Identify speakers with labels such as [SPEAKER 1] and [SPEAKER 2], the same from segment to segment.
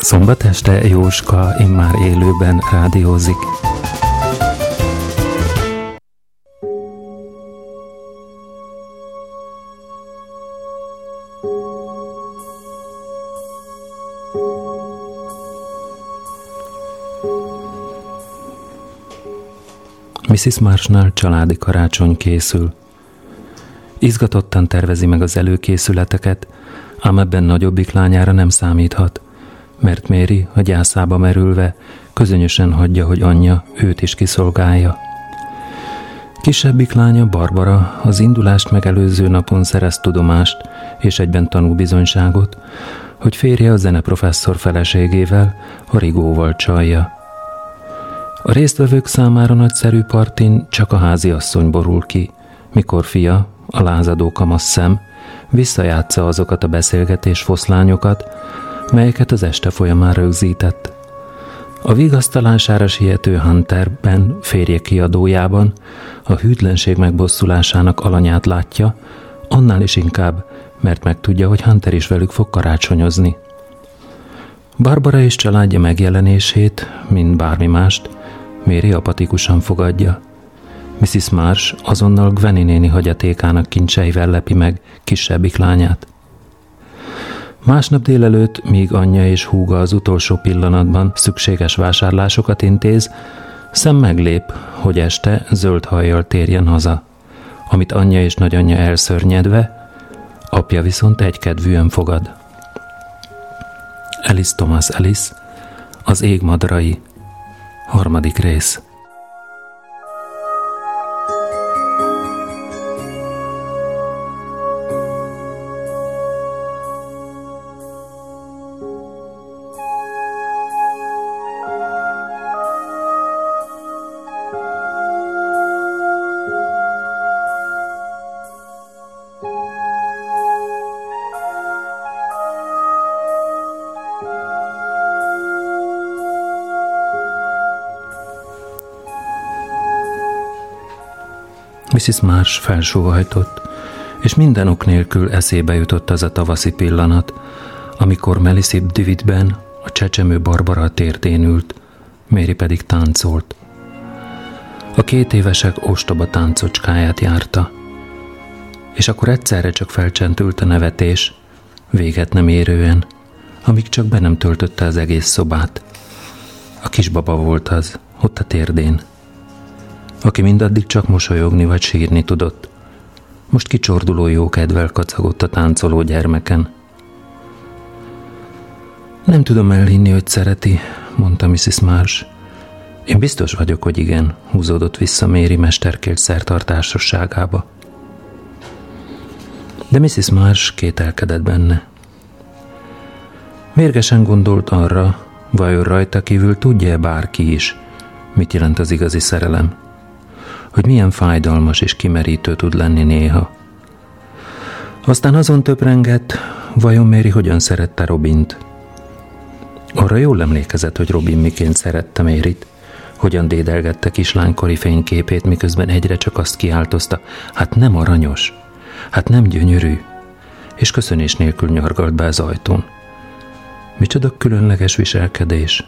[SPEAKER 1] Szombat este Jóska immár élőben rádiózik. Mrs. Marsnál családi karácsony készül. Izgatottan tervezi meg az előkészületeket, ám ebben nagyobbik lányára nem számíthat, mert Méri, a gyászába merülve, közönösen hagyja, hogy anyja őt is kiszolgálja. Kisebbik lánya, Barbara, az indulást megelőző napon szerez tudomást, és egyben tanú bizonyságot, hogy férje a zeneprofesszor feleségével, a Rigóval csalja. A résztvevők számára nagyszerű partin csak a házi asszony borul ki, mikor fia, a lázadó kamasz szem, visszajátsza azokat a beszélgetés foszlányokat, melyeket az este folyamán rögzített. A vigasztalására siető Hunterben, férje kiadójában, a hűtlenség megbosszulásának alanyát látja, annál is inkább, mert megtudja, hogy Hunter is velük fog karácsonyozni. Barbara és családja megjelenését, mint bármi mást, Méri apatikusan fogadja. Mrs. Marsh azonnal Gwenny néni hagyatékának kincseivel lepi meg kisebbik lányát. Másnap délelőtt, míg anyja és húga az utolsó pillanatban szükséges vásárlásokat intéz, szem meglép, hogy este zöld hajjal térjen haza, amit anyja és nagyanyja elszörnyedve, apja viszont egykedvűen fogad. Alice Thomas Alice, az ég madarai, harmadik rész. Mrs. Marsh felsóhajtott, és minden ok nélkül eszébe jutott az a tavaszi pillanat, amikor Melisip Dividben a csecsemő Barbara a térdén ült, Méri pedig táncolt. A két évesek ostoba táncocskáját járta, és akkor egyszerre csak felcsentült a nevetés, véget nem érően, amíg csak be nem töltötte az egész szobát. A kisbaba volt az, ott a térdén, aki mindaddig csak mosolyogni vagy sírni tudott. Most kicsorduló jó kedvel kacagott a táncoló gyermeken. Nem tudom elhinni, hogy szereti, mondta Mrs. Marsh. Én biztos vagyok, hogy igen, húzódott vissza Méri mesterkélt szertartásosságába. De Mrs. Marsh kételkedett benne. Mérgesen gondolt arra, vajon rajta kívül tudja-e bárki is, mit jelent az igazi szerelem hogy milyen fájdalmas és kimerítő tud lenni néha. Aztán azon töprengett, vajon Méri hogyan szerette Robint. Arra jól emlékezett, hogy Robin miként szerette Mérit, hogyan dédelgette kislánykori fényképét, miközben egyre csak azt kiáltozta, hát nem aranyos, hát nem gyönyörű, és köszönés nélkül nyargalt be az ajtón. Micsoda különleges viselkedés,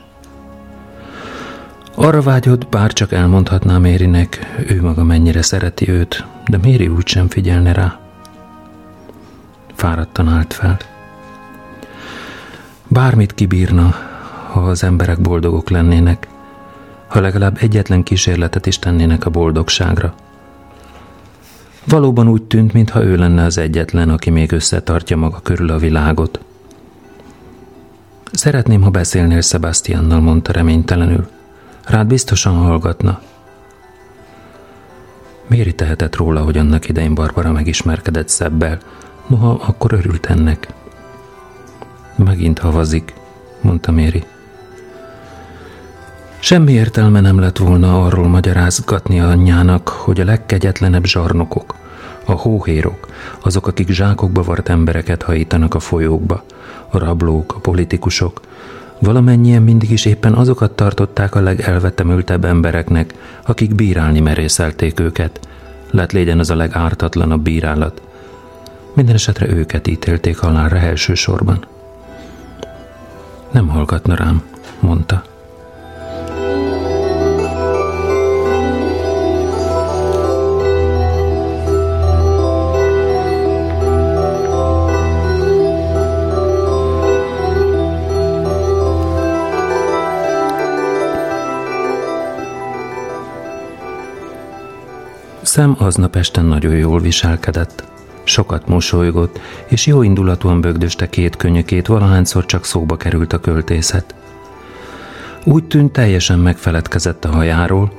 [SPEAKER 1] arra vágyott, bár csak elmondhatná Mérinek, ő maga mennyire szereti őt, de Méri úgy sem figyelne rá. Fáradtan állt fel. Bármit kibírna, ha az emberek boldogok lennének, ha legalább egyetlen kísérletet is tennének a boldogságra. Valóban úgy tűnt, mintha ő lenne az egyetlen, aki még összetartja maga körül a világot. Szeretném, ha beszélnél Sebastiannal, mondta reménytelenül. Rád biztosan hallgatna. Méri tehetett róla, hogy annak idején Barbara megismerkedett szebbel, noha akkor örült ennek. Megint havazik, mondta Méri. Semmi értelme nem lett volna arról magyarázgatni anyjának, hogy a legkegyetlenebb zsarnokok, a hóhérok, azok, akik zsákokba vart embereket hajítanak a folyókba, a rablók, a politikusok, Valamennyien mindig is éppen azokat tartották a legelvetemültebb embereknek, akik bírálni merészelték őket. Lett légyen az a legártatlanabb bírálat. Minden esetre őket ítélték halálra elsősorban. Nem hallgatna rám, mondta. Szem aznap este nagyon jól viselkedett. Sokat mosolygott, és jó indulatúan bögdöste két könyökét, valahányszor csak szóba került a költészet. Úgy tűnt teljesen megfeledkezett a hajáról,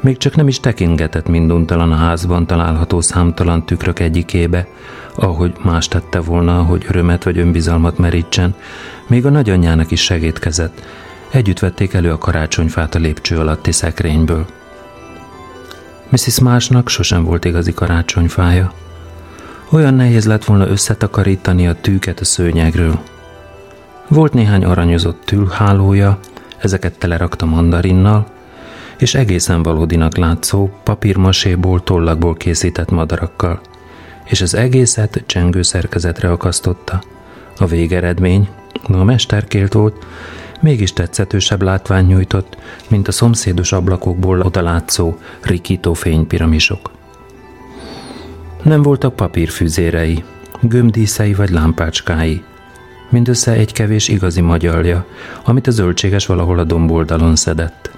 [SPEAKER 1] még csak nem is tekingetett minduntalan a házban található számtalan tükrök egyikébe, ahogy más tette volna, hogy örömet vagy önbizalmat merítsen, még a nagyanyjának is segítkezett. Együtt vették elő a karácsonyfát a lépcső alatti szekrényből. Mrs. Másnak sosem volt igazi karácsonyfája. Olyan nehéz lett volna összetakarítani a tűket a szőnyegről. Volt néhány aranyozott tülhálója, ezeket telerakta mandarinnal, és egészen valódinak látszó papírmaséból, tollakból készített madarakkal, és az egészet csengő szerkezetre akasztotta. A végeredmény, a mesterkélt volt, mégis tetszetősebb látvány nyújtott, mint a szomszédos ablakokból odalátszó rikító fénypiramisok. Nem voltak papírfüzérei, gömbdíszei vagy lámpácskái. Mindössze egy kevés igazi magyalja, amit a zöldséges valahol a domboldalon szedett.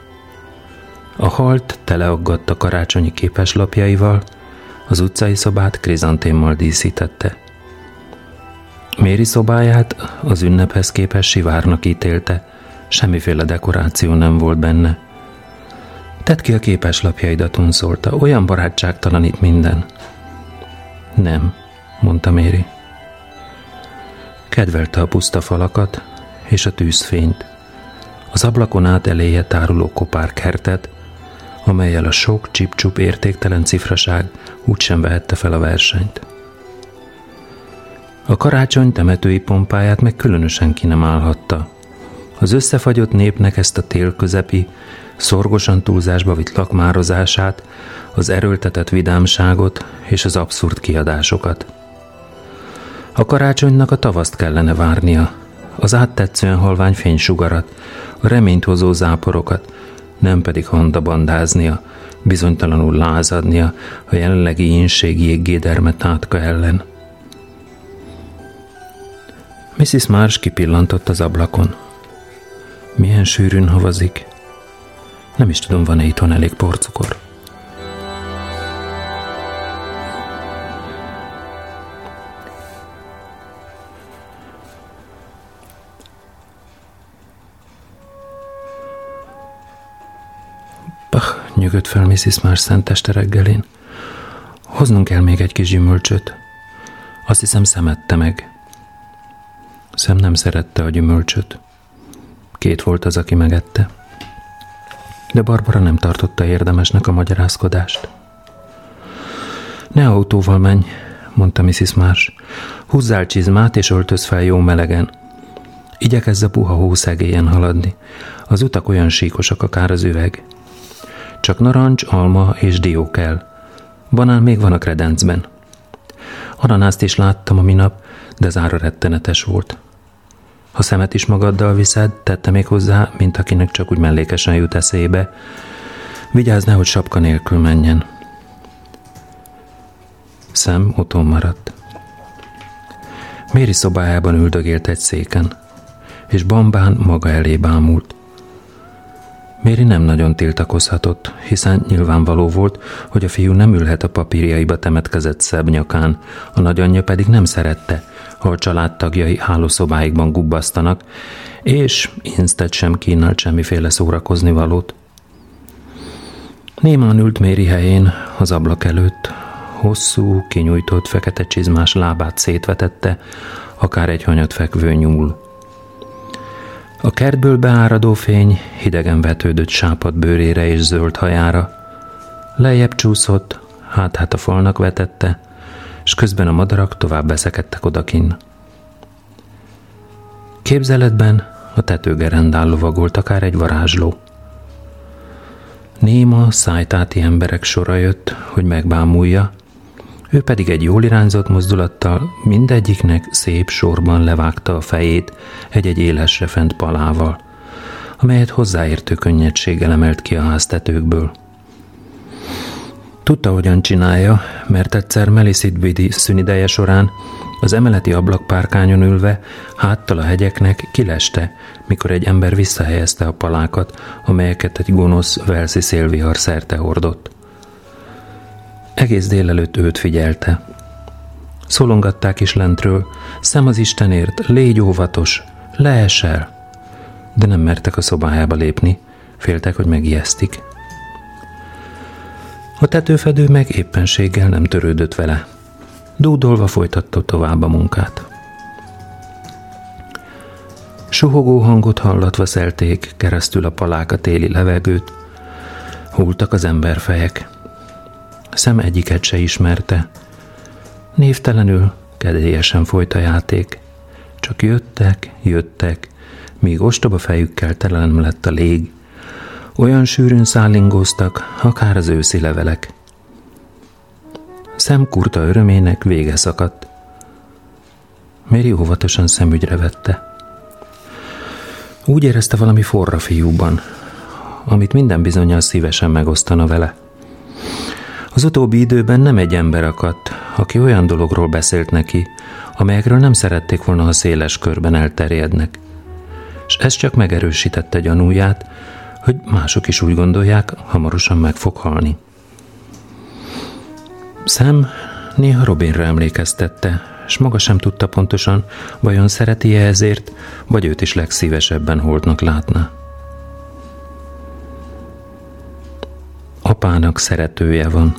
[SPEAKER 1] A halt teleaggatta karácsonyi képeslapjaival, az utcai szobát krizantémmal díszítette. Méri szobáját az ünnephez képes sivárnak ítélte, Semmiféle dekoráció nem volt benne. Tedd ki a képeslapjaidat, unszolta. Olyan barátságtalan itt minden. Nem, mondta Méri. Kedvelte a puszta falakat és a tűzfényt. Az ablakon át eléje táruló kopárkertet, amelyel a sok csipcsup értéktelen cifraság úgysem vehette fel a versenyt. A karácsony temetői pompáját meg különösen ki nem állhatta. Az összefagyott népnek ezt a tél közepi, szorgosan túlzásba vitt lakmározását, az erőltetett vidámságot és az abszurd kiadásokat. A karácsonynak a tavaszt kellene várnia, az áttetszően halvány fénysugarat, a reményt hozó záporokat, nem pedig hondabandáznia, bizonytalanul lázadnia a jelenlegi ínségi jéggédermet átka ellen. Mrs. Marsh kipillantott az ablakon. Milyen sűrűn havazik. Nem is tudom, van-e itthon elég porcukor. Pach, nyugodt fel Mrs. Mars szenteste reggelén. Hoznunk kell még egy kis gyümölcsöt. Azt hiszem szemette meg. Szem nem szerette a gyümölcsöt. Két volt az, aki megette. De Barbara nem tartotta érdemesnek a magyarázkodást. Ne autóval menj, mondta Mrs. Marsh. Húzzál csizmát és öltöz fel jó melegen. Igyekezz a puha hószegélyen haladni. Az utak olyan síkosak akár az üveg. Csak narancs, alma és dió kell. Banán még van a kredencben. Ananászt is láttam a minap, de zára rettenetes volt. Ha szemet is magaddal viszed, tette még hozzá, mint akinek csak úgy mellékesen jut eszébe. Vigyázz, nehogy sapka nélkül menjen. Szem otthon maradt. Méri szobájában üldögélt egy széken, és Bambán maga elé bámult. Méri nem nagyon tiltakozhatott, hiszen nyilvánvaló volt, hogy a fiú nem ülhet a papírjaiba temetkezett szebb nyakán, a nagyanyja pedig nem szerette, a családtagjai hálószobáikban gubbasztanak, és Insted sem kínált semmiféle szórakozni valót. Némán ült Méri helyén, az ablak előtt, hosszú, kinyújtott fekete csizmás lábát szétvetette, akár egy hanyat fekvő nyúl. A kertből beáradó fény hidegen vetődött sápad bőrére és zöld hajára. Lejjebb csúszott, hát hát a falnak vetette, és közben a madarak tovább beszekedtek odakin. Képzeletben a tetőgerendán lovagolt akár egy varázsló. Néma, szájtáti emberek sora jött, hogy megbámulja, Ő pedig egy jól irányzott mozdulattal mindegyiknek szép sorban levágta a fejét egy-egy élesre fent palával, amelyet hozzáértő könnyedséggel emelt ki a háztetőkből. Tudta, hogyan csinálja, mert egyszer Melisitbidi szünideje során az emeleti ablakpárkányon ülve, háttal a hegyeknek kileste, mikor egy ember visszahelyezte a palákat, amelyeket egy gonosz velszi szélvihar szerte hordott. Egész délelőtt őt figyelte. Szolongatták is lentről, szem az Istenért, légy óvatos, leesel. De nem mertek a szobájába lépni, féltek, hogy megijesztik. A tetőfedő meg éppenséggel nem törődött vele. Dúdolva folytatta tovább a munkát. Suhogó hangot hallatva szelték keresztül a paláka téli levegőt, hultak az emberfejek. Szem egyiket se ismerte. Névtelenül, kedélyesen folyt a játék. Csak jöttek, jöttek, míg ostoba fejükkel telelem lett a lég. Olyan sűrűn szállingóztak, akár az őszi levelek. Szem kurta örömének vége szakadt. Méri óvatosan szemügyre vette. Úgy érezte valami forra fiúban, amit minden bizonyal szívesen megosztana vele. Az utóbbi időben nem egy ember akadt, aki olyan dologról beszélt neki, amelyekről nem szerették volna, ha széles körben elterjednek. És ez csak megerősítette gyanúját, hogy mások is úgy gondolják, hamarosan meg fog halni. Szem néha Robinra emlékeztette, és maga sem tudta pontosan, vajon szereti-e ezért, vagy őt is legszívesebben holdnak látná. Apának szeretője van,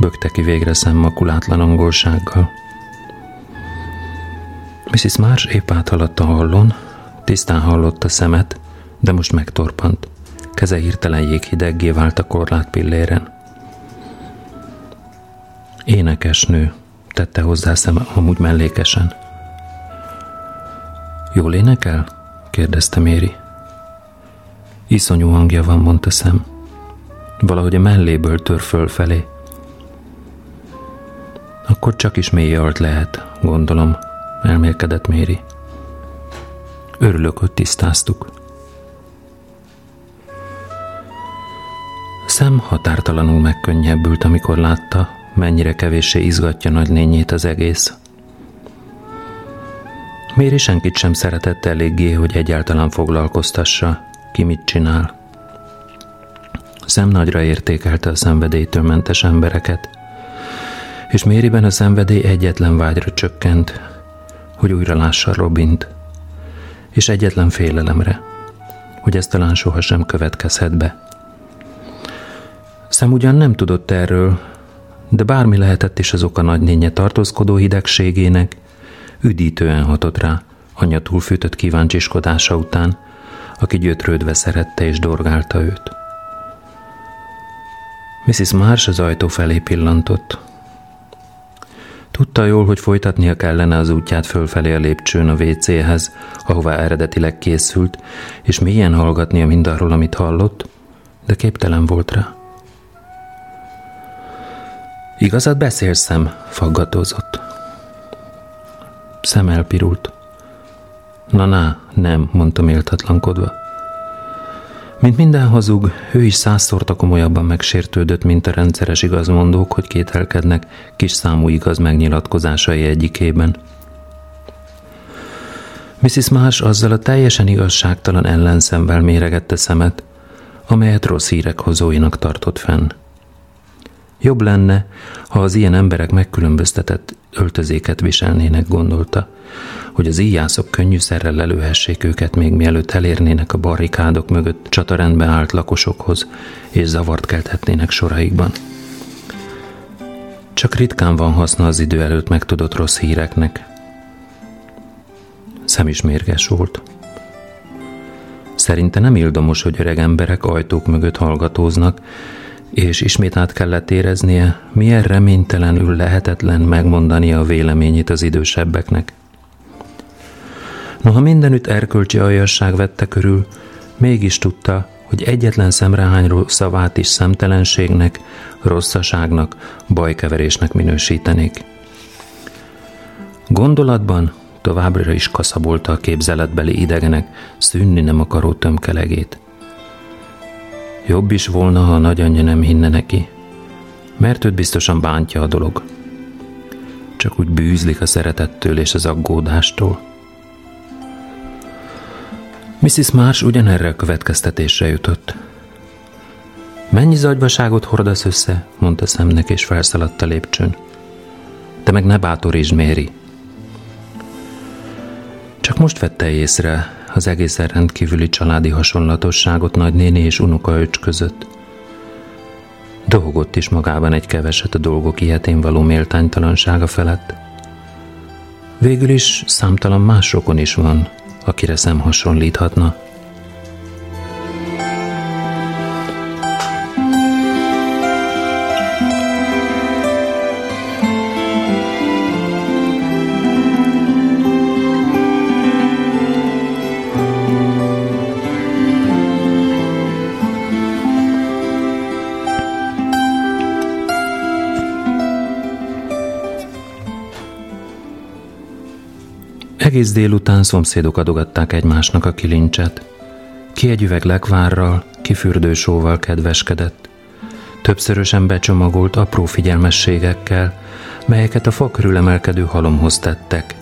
[SPEAKER 1] bökte ki végre szemmakulátlan angolsággal. Mrs. Marsh épp áthaladt a hallon, tisztán hallott a szemet, de most megtorpant. Keze hirtelen jéghideggé vált a korlát pilléren. Énekesnő, tette hozzá szem amúgy mellékesen. Jól énekel? kérdezte Méri. Iszonyú hangja van, mondta szem. Valahogy a melléből tör fölfelé. Akkor csak is mély alt lehet, gondolom, elmélkedett Méri. Örülök, hogy tisztáztuk. Szem határtalanul megkönnyebbült, amikor látta, mennyire kevéssé izgatja nagy lényét az egész. Méri senkit sem szeretett eléggé, hogy egyáltalán foglalkoztassa, ki mit csinál. Szem nagyra értékelte a szenvedélytől mentes embereket, és Mériben a szenvedély egyetlen vágyra csökkent, hogy újra lássa Robint, és egyetlen félelemre, hogy ez talán sohasem következhet be. Szem ugyan nem tudott erről, de bármi lehetett is az oka nagynénye tartózkodó hidegségének, üdítően hatott rá anyja túlfűtött kíváncsiskodása után, aki gyötrődve szerette és dorgálta őt. Mrs. Marsh az ajtó felé pillantott. Tudta jól, hogy folytatnia kellene az útját fölfelé a lépcsőn a WC-hez, ahová eredetileg készült, és mélyen hallgatnia mindarról, amit hallott, de képtelen volt rá. Igazat beszélsz, szem? faggatózott. Szem elpirult. Na, na, nem, mondta méltatlankodva. Mint minden hazug, ő is százszorta komolyabban megsértődött, mint a rendszeres igazmondók, hogy kételkednek kis számú igaz megnyilatkozásai egyikében. Mrs. Marsh azzal a teljesen igazságtalan ellenszemvel méregette szemet, amelyet rossz hírek hozóinak tartott fenn. Jobb lenne, ha az ilyen emberek megkülönböztetett öltözéket viselnének, gondolta, hogy az íjászok könnyűszerrel lelőhessék őket még mielőtt elérnének a barrikádok mögött csatarendbe állt lakosokhoz, és zavart kelthetnének soraikban. Csak ritkán van haszna az idő előtt megtudott rossz híreknek. Szem is mérges volt. Szerinte nem ildomos, hogy öreg emberek ajtók mögött hallgatóznak, és ismét át kellett éreznie, milyen reménytelenül lehetetlen megmondani a véleményét az idősebbeknek. Noha mindenütt erkölcsi aljasság vette körül, mégis tudta, hogy egyetlen szemrehányról szavát is szemtelenségnek, rosszaságnak, bajkeverésnek minősítenék. Gondolatban továbbra is kaszabolta a képzeletbeli idegenek szűnni nem akaró tömkelegét. Jobb is volna, ha a nagyanyja nem hinne neki, mert őt biztosan bántja a dolog. Csak úgy bűzlik a szeretettől és az aggódástól. Mrs. Marsh ugyanerre a következtetésre jutott. Mennyi zagyvaságot hordasz össze, mondta szemnek és felszaladt a lépcsőn. Te meg ne bátorítsd, Méri. Csak most vette észre az egészen rendkívüli családi hasonlatosságot nagynéni és unokaöcs között. Dolgott is magában egy keveset a dolgok ilyetén való méltánytalansága felett. Végül is számtalan másokon is van, akire szem hasonlíthatna. Egész délután szomszédok adogatták egymásnak a kilincset. Ki egy üveg lekvárral, ki fürdősóval kedveskedett. Többszörösen becsomagolt apró figyelmességekkel, melyeket a fa emelkedő halomhoz tettek.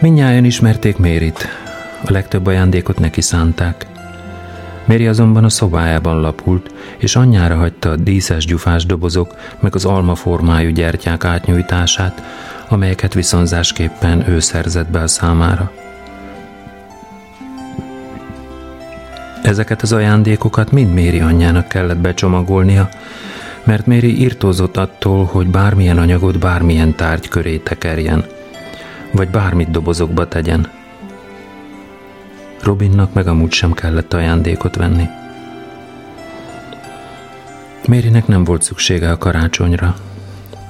[SPEAKER 1] Mindnyájan ismerték Mérit, a legtöbb ajándékot neki szánták. Méri azonban a szobájában lapult, és anyjára hagyta a díszes gyufás dobozok, meg az alma formájú gyertyák átnyújtását, amelyeket viszonzásképpen ő szerzett be a számára. Ezeket az ajándékokat mind Méri anyjának kellett becsomagolnia, mert Méri írtózott attól, hogy bármilyen anyagot bármilyen tárgy köré tekerjen, vagy bármit dobozokba tegyen. Robinnak meg amúgy sem kellett ajándékot venni. Mérinek nem volt szüksége a karácsonyra.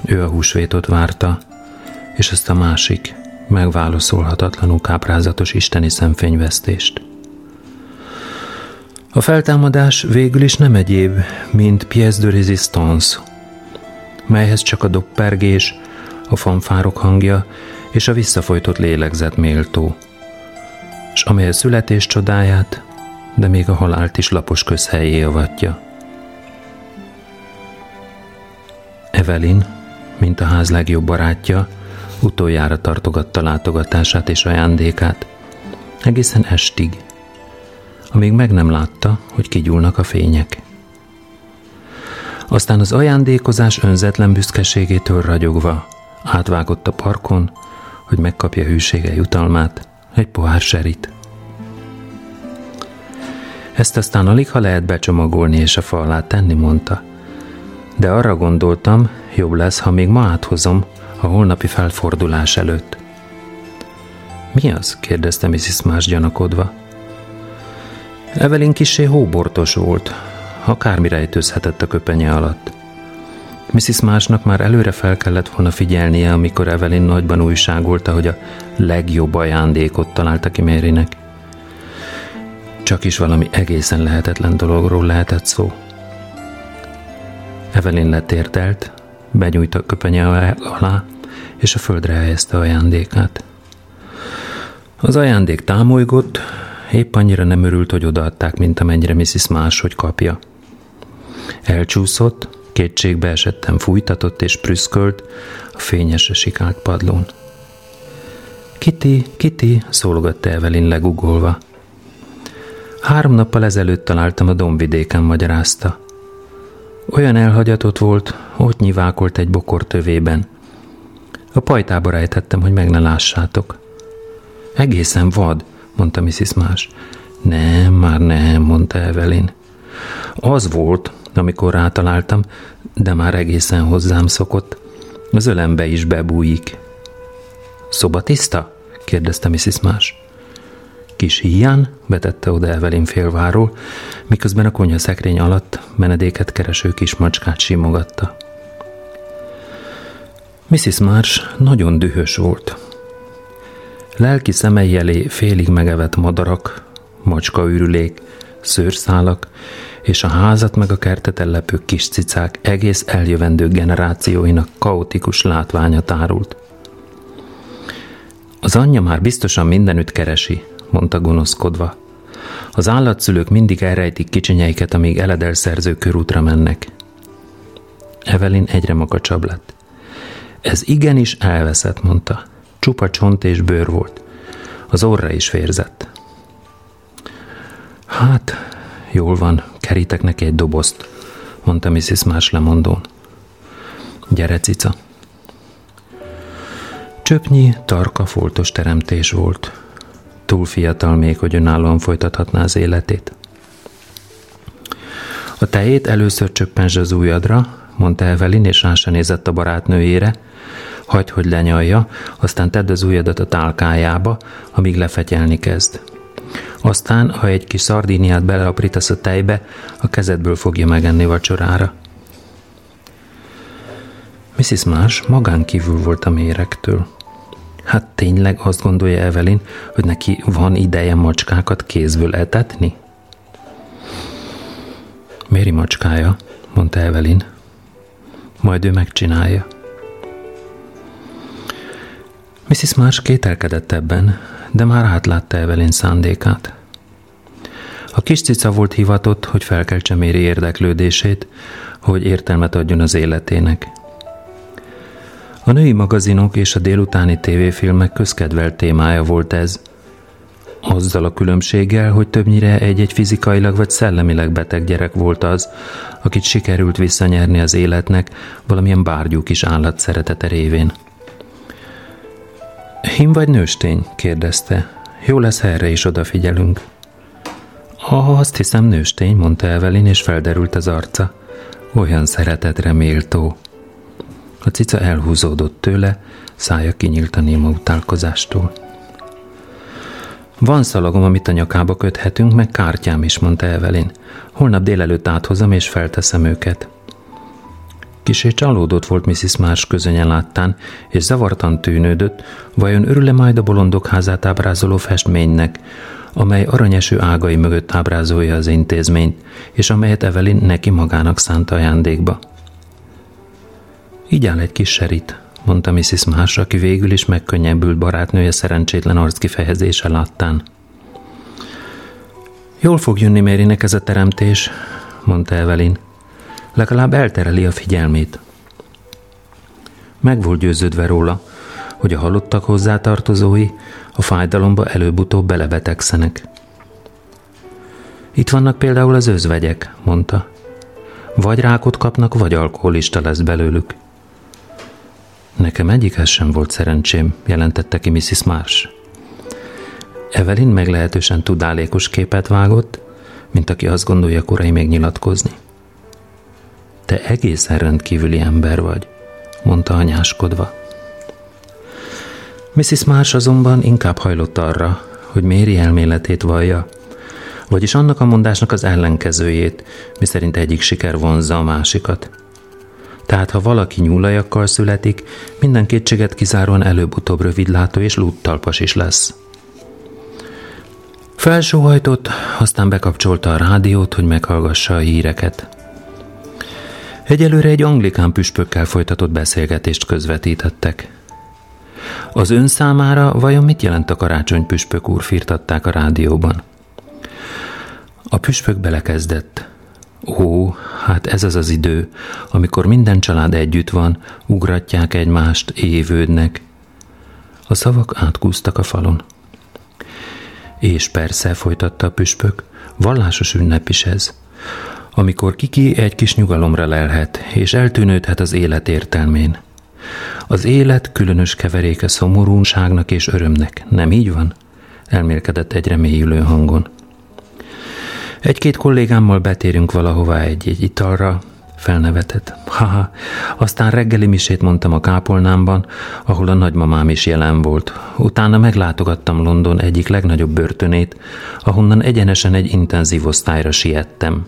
[SPEAKER 1] Ő a húsvétot várta, és ezt a másik, megválaszolhatatlanul káprázatos isteni szemfényvesztést. A feltámadás végül is nem egyéb, mint pièce de résistance, melyhez csak a doppergés, a fanfárok hangja és a visszafolytott lélegzet méltó, és amely a születés csodáját, de még a halált is lapos közhelyé avatja. Evelyn, mint a ház legjobb barátja, utoljára tartogatta látogatását és ajándékát, egészen estig, amíg meg nem látta, hogy kigyúlnak a fények. Aztán az ajándékozás önzetlen büszkeségétől ragyogva átvágott a parkon, hogy megkapja hűsége jutalmát, egy pohár serit. Ezt aztán alig, ha lehet becsomagolni és a fa alá tenni, mondta. De arra gondoltam, jobb lesz, ha még ma áthozom, a holnapi felfordulás előtt. Mi az? kérdezte Mrs. Más gyanakodva. Evelyn kisé hóbortos volt, akármi rejtőzhetett a köpenye alatt. Mrs. Másnak már előre fel kellett volna figyelnie, amikor Evelyn nagyban újságolta, hogy a legjobb ajándékot találta ki Marynek. Csak is valami egészen lehetetlen dologról lehetett szó. Evelyn letérdelt, benyújt a köpenye alá, és a földre helyezte ajándékát. Az ajándék támolygott, épp annyira nem örült, hogy odaadták, mint amennyire Mrs. Más, hogy kapja. Elcsúszott, kétségbe esettem fújtatott és prüszkölt a fényesre sikált padlón. Kitty, Kitty, szólogatta Evelyn legugolva. Három nappal ezelőtt találtam a dombvidéken, magyarázta. Olyan elhagyatott volt, ott nyivákolt egy bokor tövében. A pajtába rejtettem, hogy meg ne lássátok. Egészen vad, mondta Mrs. Más. Nem, már nem, mondta Evelyn. Az volt, amikor rátaláltam, de már egészen hozzám szokott. Az ölembe is bebújik. Szoba tiszta? kérdezte Mrs. Más. Kis híján, vetette oda Evelyn félváról, miközben a konyha szekrény alatt menedéket kereső kis macskát simogatta. Mrs. Marsh nagyon dühös volt. Lelki szemei elé félig megevett madarak, macska ürülék, szőrszálak és a házat meg a kertet ellepő kis cicák egész eljövendő generációinak kaotikus látványa tárult. Az anyja már biztosan mindenütt keresi, mondta gonoszkodva. Az állatszülők mindig elrejtik kicsinyeiket, amíg eledelszerző körútra mennek. Evelyn egyre makacsabb lett. Ez igenis elveszett, mondta. Csupa csont és bőr volt. Az orra is vérzett. Hát, jól van, kerítek neki egy dobozt, mondta Mrs. Marsh lemondón. Gyere, cica. Csöpnyi, tarka, foltos teremtés volt. Túl fiatal még, hogy önállóan folytathatná az életét. A tejét először csöppens az ujjadra, mondta Evelyn, és rá nézett a barátnőjére. Hagyd, hogy lenyalja, aztán tedd az ujjadat a tálkájába, amíg lefetyelni kezd. Aztán, ha egy kis szardíniát beleaprítasz a tejbe, a kezedből fogja megenni vacsorára. Mrs. Marsh magán kívül volt a mérektől. Hát tényleg azt gondolja Evelyn, hogy neki van ideje macskákat kézből etetni? Méri macskája, mondta Evelyn. Majd ő megcsinálja. Mrs. Marsh kételkedett ebben, de már átlátta Evelyn szándékát. A kis cica volt hivatott, hogy felkeltse Méri érdeklődését, hogy értelmet adjon az életének. A női magazinok és a délutáni tévéfilmek közkedvelt témája volt ez, azzal a különbséggel, hogy többnyire egy-egy fizikailag vagy szellemileg beteg gyerek volt az, akit sikerült visszanyerni az életnek valamilyen bárgyú kis állat szeretete révén. Him vagy nőstény? kérdezte. Jó lesz, ha erre is odafigyelünk. Ah, azt hiszem nőstény, mondta Evelyn, és felderült az arca. Olyan szeretetre méltó. A cica elhúzódott tőle, szája kinyílt a néma utálkozástól. Van szalagom, amit a nyakába köthetünk, meg kártyám is, mondta Evelyn. Holnap délelőtt áthozom, és felteszem őket. Kisé csalódott volt Mrs. Marsh közönyen láttán, és zavartan tűnődött, vajon örül-e majd a bolondok házát ábrázoló festménynek, amely aranyeső ágai mögött ábrázolja az intézményt, és amelyet Evelyn neki magának szánt ajándékba. Így áll egy kis serit, mondta Mrs. Marsh, aki végül is megkönnyebbült barátnője szerencsétlen arckifejezése láttán. Jól fog jönni Mérinek ez a teremtés, mondta Evelyn legalább eltereli a figyelmét. Meg volt győződve róla, hogy a halottak hozzátartozói a fájdalomba előbb-utóbb belebetegszenek. Itt vannak például az özvegyek, mondta. Vagy rákot kapnak, vagy alkoholista lesz belőlük. Nekem egyikhez sem volt szerencsém, jelentette ki Mrs. Marsh. Evelyn meglehetősen tudálékos képet vágott, mint aki azt gondolja korai még nyilatkozni. Te egészen rendkívüli ember vagy, mondta anyáskodva. Mrs. Marsh azonban inkább hajlott arra, hogy Méri elméletét vallja, vagyis annak a mondásnak az ellenkezőjét, miszerint egyik siker vonzza a másikat. Tehát ha valaki nyúlajakkal születik, minden kétséget kizáróan előbb-utóbb rövidlátó és lúttalpas is lesz. Felsóhajtott, aztán bekapcsolta a rádiót, hogy meghallgassa a híreket. Egyelőre egy anglikán püspökkel folytatott beszélgetést közvetítettek. Az ön számára vajon mit jelent a karácsony püspök úr, firtatták a rádióban. A püspök belekezdett. Ó, hát ez az az idő, amikor minden család együtt van, ugratják egymást, évődnek. A szavak átkúztak a falon. És persze, folytatta a püspök, vallásos ünnep is ez amikor kiki egy kis nyugalomra lelhet, és eltűnődhet az élet értelmén. Az élet különös keveréke szomorúságnak és örömnek, nem így van? Elmélkedett egyre mélyülő hangon. Egy-két kollégámmal betérünk valahová egy-egy italra, felnevetett. Haha, aztán reggeli misét mondtam a kápolnámban, ahol a nagymamám is jelen volt. Utána meglátogattam London egyik legnagyobb börtönét, ahonnan egyenesen egy intenzív osztályra siettem.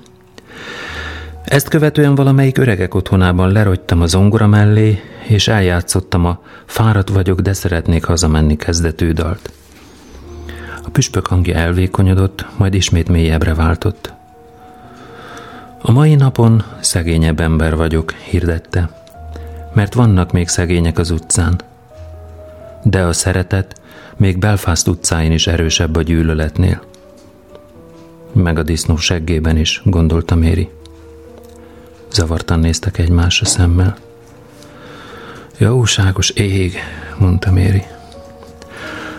[SPEAKER 1] Ezt követően valamelyik öregek otthonában lerogytam a zongora mellé, és eljátszottam a fáradt vagyok, de szeretnék hazamenni kezdetű dalt. A püspök hangja elvékonyodott, majd ismét mélyebbre váltott. A mai napon szegényebb ember vagyok, hirdette, mert vannak még szegények az utcán. De a szeretet még Belfast utcáin is erősebb a gyűlöletnél. Meg a disznó seggében is, gondolta Méri. Zavartan néztek egymásra szemmel. Jóságos ég, mondta Méri.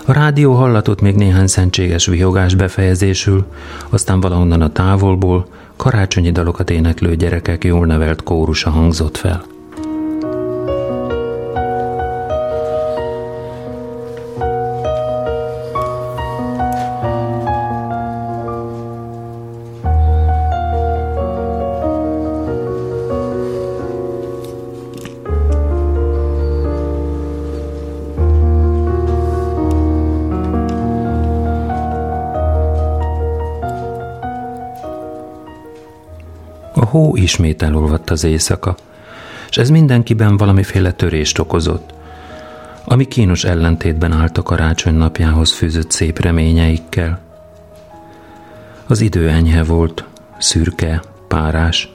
[SPEAKER 1] A rádió hallatott még néhány szentséges vihogás befejezésül, aztán valahonnan a távolból karácsonyi dalokat éneklő gyerekek jól nevelt kórusa hangzott fel. Hó ismét elolvadt az éjszaka, és ez mindenkiben valamiféle törést okozott, ami kínos ellentétben állt a karácsony napjához fűzött szép reményeikkel. Az idő enyhe volt, szürke, párás,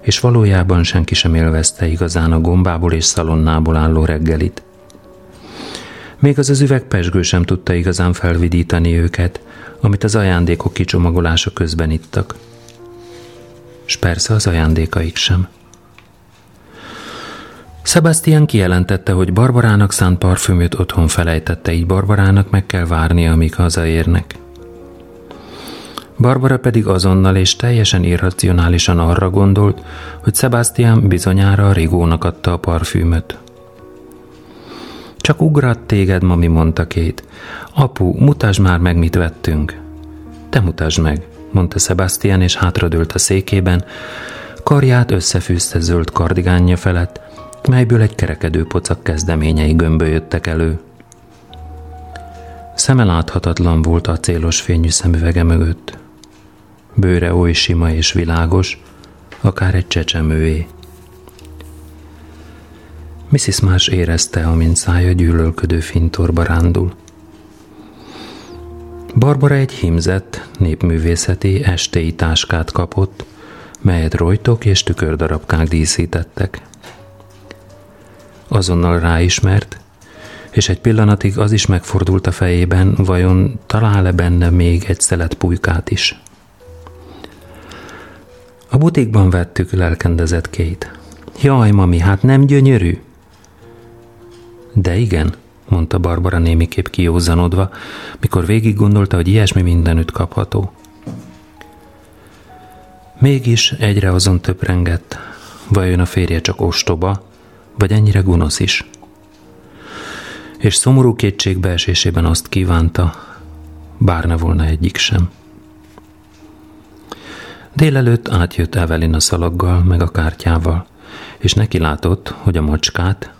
[SPEAKER 1] és valójában senki sem élvezte igazán a gombából és szalonnából álló reggelit. Még az az üveg pesgő sem tudta igazán felvidítani őket, amit az ajándékok kicsomagolása közben ittak és persze az ajándékaik sem. Sebastian kijelentette, hogy Barbarának szánt parfümöt otthon felejtette, így Barbarának meg kell várnia, amíg hazaérnek. Barbara pedig azonnal és teljesen irracionálisan arra gondolt, hogy Sebastian bizonyára a Rigónak adta a parfümöt. Csak ugrat téged, mami, mondta két. Apu, mutasd már meg, mit vettünk. Te mutasd meg mondta Sebastian, és hátradőlt a székében, karját összefűzte zöld kardigánja felett, melyből egy kerekedő pocak kezdeményei gömbölyöttek elő. Szeme láthatatlan volt a célos fényű szemüvege mögött. Bőre oly sima és világos, akár egy csecsemőé. Mrs. Más érezte, amint szája gyűlölködő fintorba rándul. Barbara egy hímzett, népművészeti estéi táskát kapott, melyet rojtok és tükördarabkák díszítettek. Azonnal ráismert, és egy pillanatig az is megfordult a fejében, vajon talál-e benne még egy szelet pulykát is. A butikban vettük, lelkendezett Kate. Jaj, mami, hát nem gyönyörű? De igen, mondta Barbara némiképp kiózanodva, mikor végig gondolta, hogy ilyesmi mindenütt kapható. Mégis egyre azon töprengett, vajon a férje csak ostoba, vagy ennyire gonosz is. És szomorú kétségbeesésében azt kívánta, bár ne volna egyik sem. Délelőtt átjött Evelyn a szalaggal, meg a kártyával, és neki látott, hogy a macskát,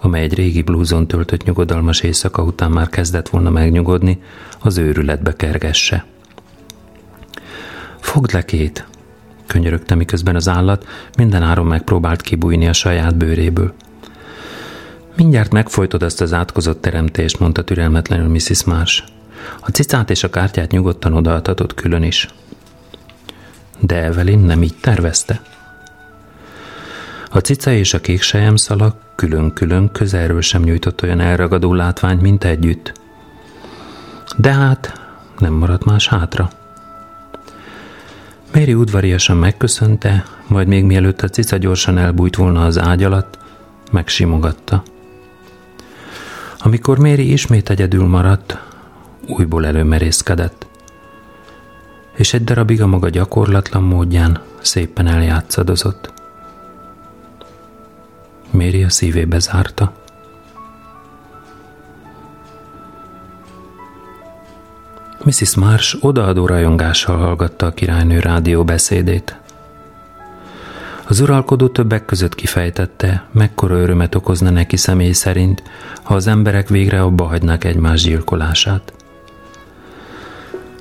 [SPEAKER 1] amely egy régi blúzon töltött nyugodalmas éjszaka után már kezdett volna megnyugodni, az őrületbe kergesse. Fogd le két, könyörögte, miközben az állat minden áron megpróbált kibújni a saját bőréből. Mindjárt megfojtod ezt az átkozott teremtést, mondta türelmetlenül Mrs. Marsh. A cicát és a kártyát nyugodtan odaadhatod külön is. De Evelyn nem így tervezte. A cica és a kék szalag külön-külön közelről sem nyújtott olyan elragadó látványt, mint együtt. De hát nem maradt más hátra. Méri udvariasan megköszönte, majd még mielőtt a cica gyorsan elbújt volna az ágy alatt, megsimogatta. Amikor Méri ismét egyedül maradt, újból előmerészkedett, és egy darabig a maga gyakorlatlan módján szépen eljátszadozott. Méri a szívébe zárta. Mrs. Marsh odaadó rajongással hallgatta a királynő rádió beszédét. Az uralkodó többek között kifejtette, mekkora örömet okozna neki személy szerint, ha az emberek végre abba hagynák egymás gyilkolását.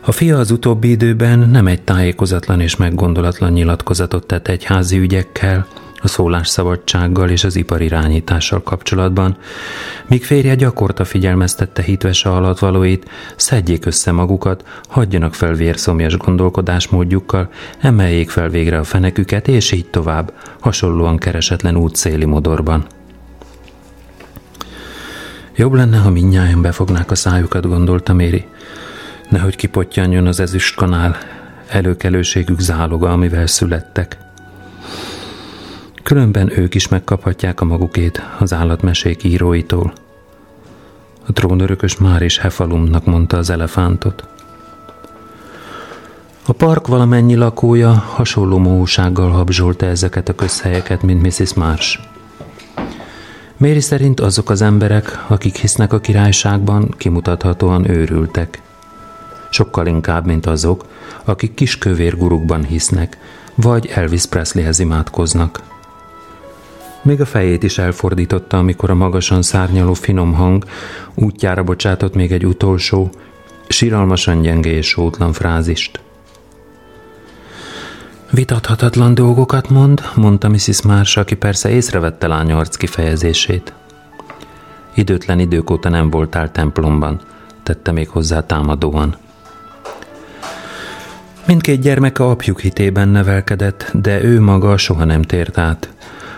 [SPEAKER 1] A fia az utóbbi időben nem egy tájékozatlan és meggondolatlan nyilatkozatot tett egyházi ügyekkel, a szólásszabadsággal és az iparirányítással kapcsolatban, míg férje gyakorta figyelmeztette hitvese alatvalóit, szedjék össze magukat, hagyjanak fel vérszomjas gondolkodásmódjukkal, emeljék fel végre a feneküket, és így tovább, hasonlóan keresetlen útszéli modorban. Jobb lenne, ha mindnyájan befognák a szájukat, gondolta Méri. Nehogy kipottyanjon az ezüst kanál, előkelőségük záloga, amivel születtek. Különben ők is megkaphatják a magukét az állatmesék íróitól. A trónörökös már is Hefalumnak mondta az elefántot. A park valamennyi lakója hasonló mósággal habzsolta ezeket a közhelyeket, mint Mrs. Marsh. Méri szerint azok az emberek, akik hisznek a királyságban, kimutathatóan őrültek. Sokkal inkább, mint azok, akik kis kövér gurukban hisznek, vagy Elvis Presleyhez imádkoznak. Még a fejét is elfordította, amikor a magasan szárnyaló finom hang útjára bocsátott még egy utolsó, síralmasan gyenge és sótlan frázist. Vitathatatlan dolgokat mond, mondta Mrs. Marsh, aki persze észrevette lánya arc kifejezését. Időtlen idők óta nem voltál templomban, tette még hozzá támadóan. Mindkét gyermeke apjuk hitében nevelkedett, de ő maga soha nem tért át.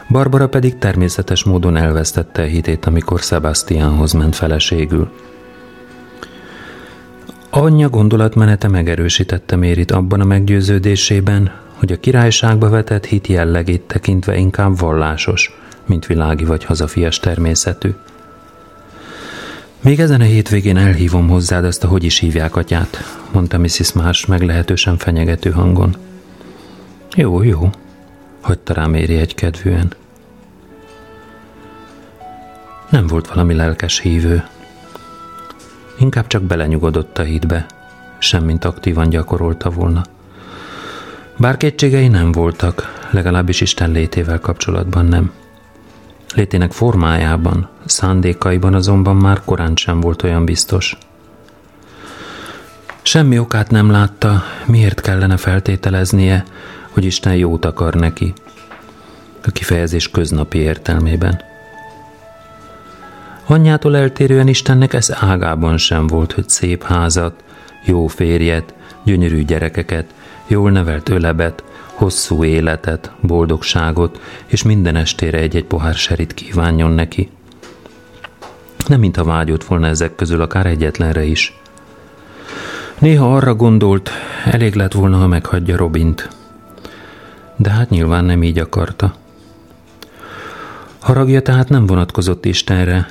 [SPEAKER 1] Barbara pedig természetes módon elvesztette a hitét, amikor Sebastianhoz ment feleségül. Anyja gondolatmenete megerősítette Mérit abban a meggyőződésében, hogy a királyságba vetett hit jellegét tekintve inkább vallásos, mint világi vagy hazafias természetű. Még ezen a hétvégén elhívom hozzád azt a hogy is hívják atyát, mondta Mrs. Marsh meglehetősen fenyegető hangon. Jó, jó, hagyta rám éri egy kedvűen. Nem volt valami lelkes hívő. Inkább csak belenyugodott a hitbe, semmint aktívan gyakorolta volna. Bár kétségei nem voltak, legalábbis Isten létével kapcsolatban nem. Létének formájában, szándékaiban azonban már korán sem volt olyan biztos. Semmi okát nem látta, miért kellene feltételeznie, hogy Isten jót akar neki. A kifejezés köznapi értelmében. Anyjától eltérően Istennek ez ágában sem volt, hogy szép házat, jó férjet, gyönyörű gyerekeket, jól nevelt ölebet, hosszú életet, boldogságot, és minden estére egy-egy pohár serit kívánjon neki. Nem mintha vágyott volna ezek közül akár egyetlenre is. Néha arra gondolt, elég lett volna, ha meghagyja Robint. De hát nyilván nem így akarta. Haragja tehát nem vonatkozott Istenre,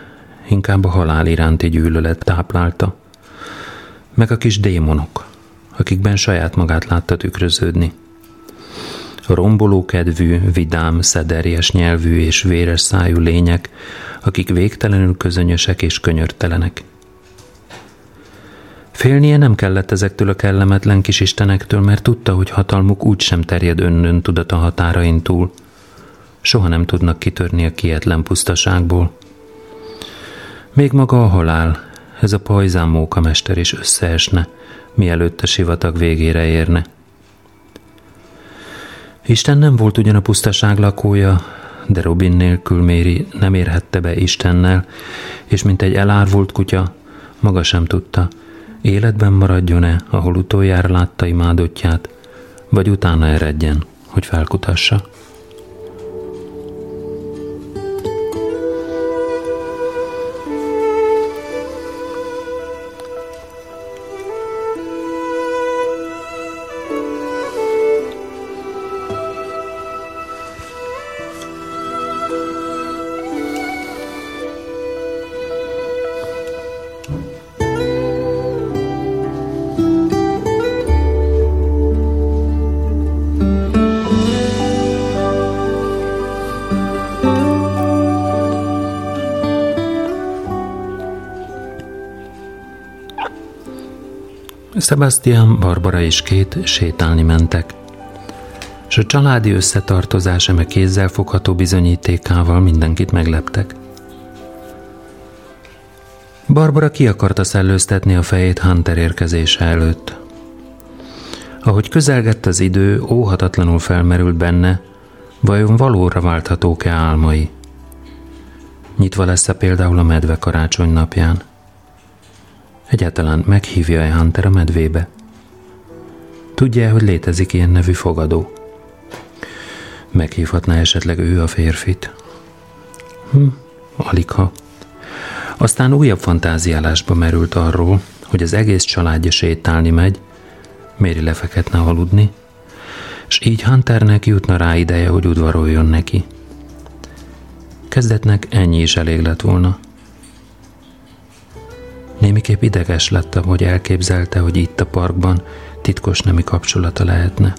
[SPEAKER 1] inkább a halál iránti gyűlölet táplálta. Meg a kis démonok, akikben saját magát látta tükröződni. A romboló kedvű, vidám, szederjes nyelvű és véres szájú lények, akik végtelenül közönyösek és könyörtelenek. Félnie nem kellett ezektől a kellemetlen kis istenektől, mert tudta, hogy hatalmuk úgy sem terjed önnön tudata határain túl. Soha nem tudnak kitörni a kietlen pusztaságból. Még maga a halál, ez a pajzán mókamester is összeesne, mielőtt a sivatag végére érne. Isten nem volt ugyan a pusztaság lakója, de Robin nélkül Méri nem érhette be Istennel, és mint egy elárvult kutya, maga sem tudta, életben maradjon-e, ahol utoljára látta imádottját, vagy utána eredjen, hogy felkutassa. Sebastian, Barbara és két sétálni mentek, és a családi összetartozás eme fogható bizonyítékával mindenkit megleptek. Barbara ki akarta szellőztetni a fejét Hunter érkezése előtt. Ahogy közelgett az idő, óhatatlanul felmerült benne, Vajon valóra válthatók-e álmai? Nyitva lesz-e például a medve karácsony napján? Egyáltalán meghívja-e Hunter a medvébe? Tudja hogy létezik ilyen nevű fogadó? Meghívhatná esetleg ő a férfit? Hm, aligha. Aztán újabb fantáziálásba merült arról, hogy az egész családja sétálni megy, Méri lefeketne aludni, és így Hunternek jutna rá ideje, hogy udvaroljon neki. Kezdetnek ennyi is elég lett volna. Némiképp ideges lettem, hogy elképzelte, hogy itt a parkban titkos nemi kapcsolata lehetne.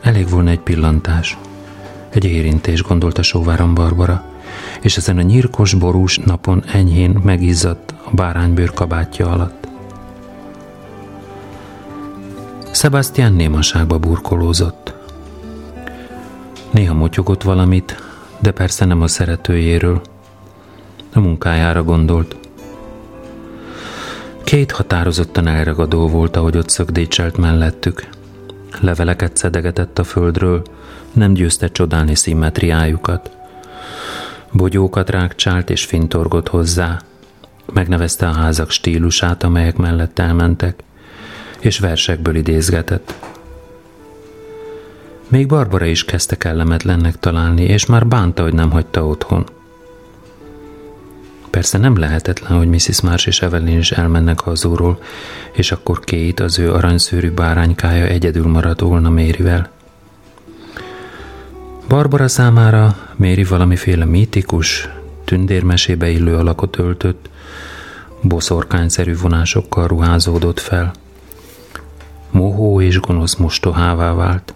[SPEAKER 1] Elég volna egy pillantás, egy érintés, gondolta sóvárom Barbara, és ezen a nyírkos borús napon enyhén megizzadt a báránybőr kabátja alatt. Sebastian némaságba burkolózott. Néha motyogott valamit, de persze nem a szeretőjéről. A munkájára gondolt. Két határozottan elragadó volt, ahogy ott szögdécselt mellettük. Leveleket szedegetett a földről, nem győzte csodálni szimmetriájukat. Bogyókat rákcsált és fintorgott hozzá. Megnevezte a házak stílusát, amelyek mellett elmentek, és versekből idézgetett. Még Barbara is kezdte kellemetlennek találni, és már bánta, hogy nem hagyta otthon. Persze nem lehetetlen, hogy Mrs. Marsh és Evelyn is elmennek hazúról, és akkor két az ő aranyszőrű báránykája egyedül maradt volna Mérivel. Barbara számára Méri valamiféle mítikus, tündérmesébe illő alakot öltött, boszorkányszerű vonásokkal ruházódott fel. Mohó és gonosz mostohává vált.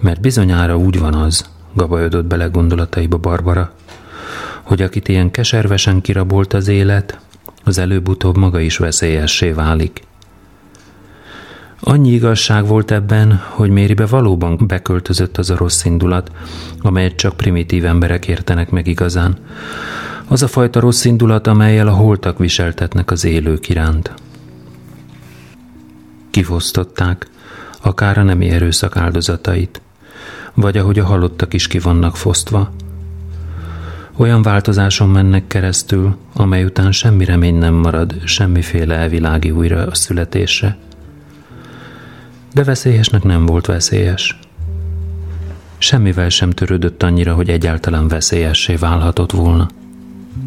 [SPEAKER 1] Mert bizonyára úgy van az, gabajodott bele gondolataiba Barbara, hogy akit ilyen keservesen kirabolt az élet, az előbb-utóbb maga is veszélyessé válik. Annyi igazság volt ebben, hogy Méribe valóban beköltözött az a rossz indulat, amelyet csak primitív emberek értenek meg igazán. Az a fajta rossz indulat, amelyel a holtak viseltetnek az élők iránt. Kifosztották, akár a nemi erőszak áldozatait, vagy ahogy a halottak is ki vannak fosztva. Olyan változáson mennek keresztül, amely után semmi remény nem marad, semmiféle elvilági újra a születésre – de veszélyesnek nem volt veszélyes. Semmivel sem törődött annyira, hogy egyáltalán veszélyessé válhatott volna.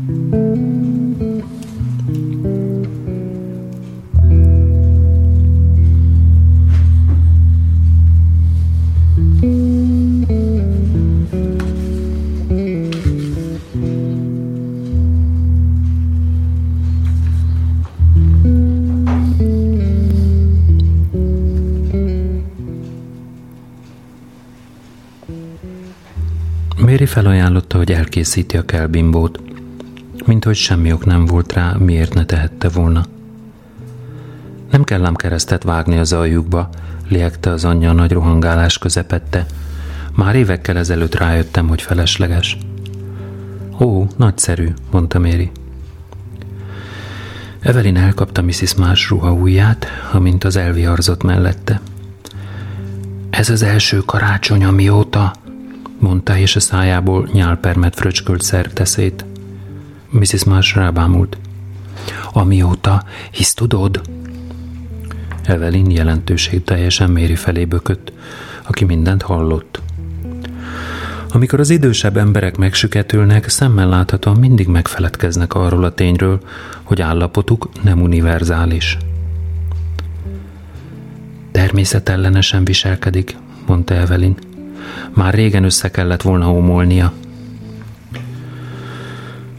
[SPEAKER 1] Méri felajánlotta, hogy elkészíti a kelbimbót, mint hogy semmi ok nem volt rá, miért ne tehette volna. Nem kell ám keresztet vágni az aljukba, liegte az anyja a nagy rohangálás közepette. Már évekkel ezelőtt rájöttem, hogy felesleges. Ó, nagyszerű, mondta Méri. Evelyn elkapta Mrs. Más ruha ujját, amint az elviharzott mellette. Ez az első karácsony, amióta, mondta, és a szájából nyálpermet fröcskölt szerteszét. Mrs. Marsh rábámult. Amióta, hisz tudod? Evelyn jelentőség teljesen Méri felé bökött, aki mindent hallott. Amikor az idősebb emberek megsüketülnek, szemmel láthatóan mindig megfeledkeznek arról a tényről, hogy állapotuk nem univerzális. Természetellenesen viselkedik, mondta Evelyn. Már régen össze kellett volna homolnia.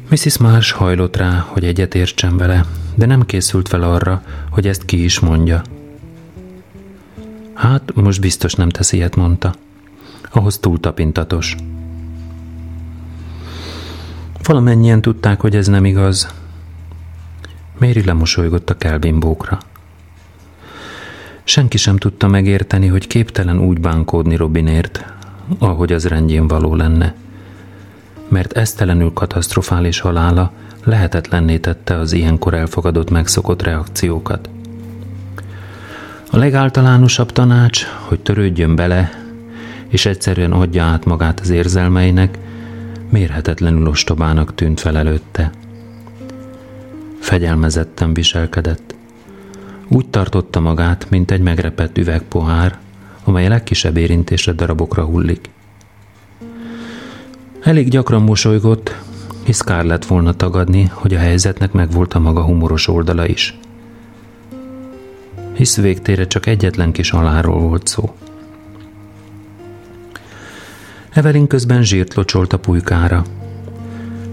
[SPEAKER 1] Mrs. Marsh hajlott rá, hogy egyet értsen vele, de nem készült fel arra, hogy ezt ki is mondja. Hát, most biztos nem tesz ilyet, mondta. Ahhoz túl tapintatos. Valamennyien tudták, hogy ez nem igaz. Méri lemosolygott a kelbimbókra. Senki sem tudta megérteni, hogy képtelen úgy bánkódni Robinért, ahogy az rendjén való lenne. Mert esztelenül katasztrofális halála lehetetlenné tette az ilyenkor elfogadott megszokott reakciókat. A legáltalánosabb tanács, hogy törődjön bele, és egyszerűen adja át magát az érzelmeinek, mérhetetlenül ostobának tűnt fel előtte. Fegyelmezetten viselkedett. Úgy tartotta magát, mint egy megrepett üvegpohár, amely a legkisebb érintésre darabokra hullik. Elég gyakran mosolygott, hisz kár lett volna tagadni, hogy a helyzetnek megvolt a maga humoros oldala is. Hisz végtére csak egyetlen kis aláról volt szó. Evelyn közben zsírt locsolt a pulykára.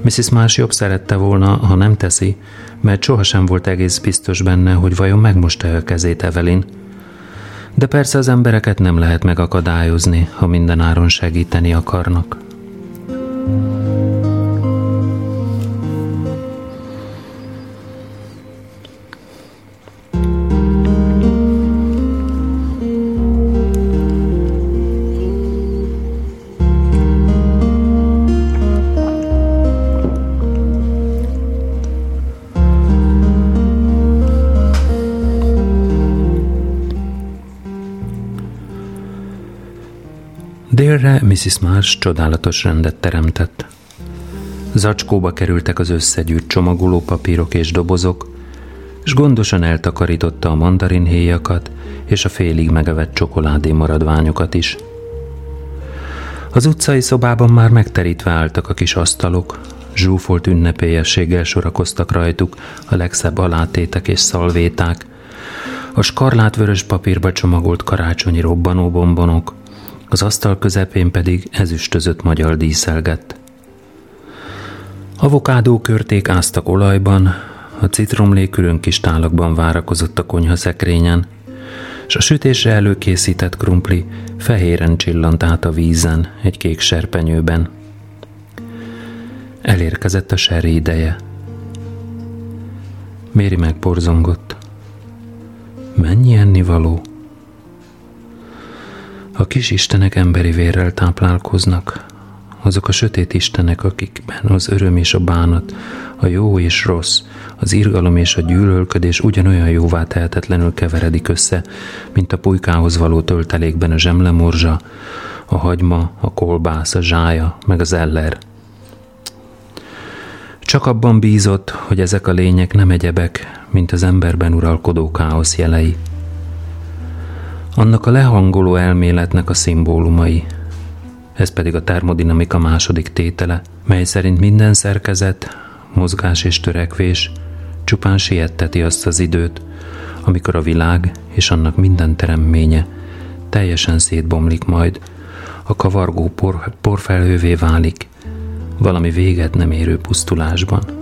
[SPEAKER 1] Mrs. Marsh jobb szerette volna, ha nem teszi, mert sohasem volt egész biztos benne, hogy vajon megmosta a kezét Evelyn. De persze az embereket nem lehet megakadályozni, ha mindenáron segíteni akarnak. Délre Mrs. Marsh csodálatos rendet teremtett. Zacskóba kerültek az összegyűrt csomagoló papírok és dobozok, és gondosan eltakarította a mandarinhéjakat és a félig megevett csokoládé maradványokat is. Az utcai szobában már megterítve álltak a kis asztalok, zsúfolt ünnepélyességgel sorakoztak rajtuk a legszebb alátétek és szalvéták, a skarlátvörös papírba csomagolt karácsonyi robbanóbombonok, az asztal közepén pedig ezüstözött magyar díszelgett. Avokádó körték áztak olajban, a citromlé külön kis tálakban várakozott a konyha szekrényen, és a sütésre előkészített krumpli fehéren csillant át a vízen egy kék serpenyőben. Elérkezett a seri ideje. Méri megborzongott. Mennyi ennivaló? A kis istenek emberi vérrel táplálkoznak, azok a sötét istenek, akikben az öröm és a bánat, a jó és rossz, az irgalom és a gyűlölködés ugyanolyan jóvá tehetetlenül keveredik össze, mint a pulykához való töltelékben a zsemlemorzsa, a hagyma, a kolbász, a zsája, meg az eller. Csak abban bízott, hogy ezek a lények nem egyebek, mint az emberben uralkodó káosz jelei – annak a lehangoló elméletnek a szimbólumai. Ez pedig a termodinamika második tétele, mely szerint minden szerkezet, mozgás és törekvés csupán sietteti azt az időt, amikor a világ és annak minden teremménye teljesen szétbomlik majd, a kavargó por, porfelhővé válik, valami véget nem érő pusztulásban.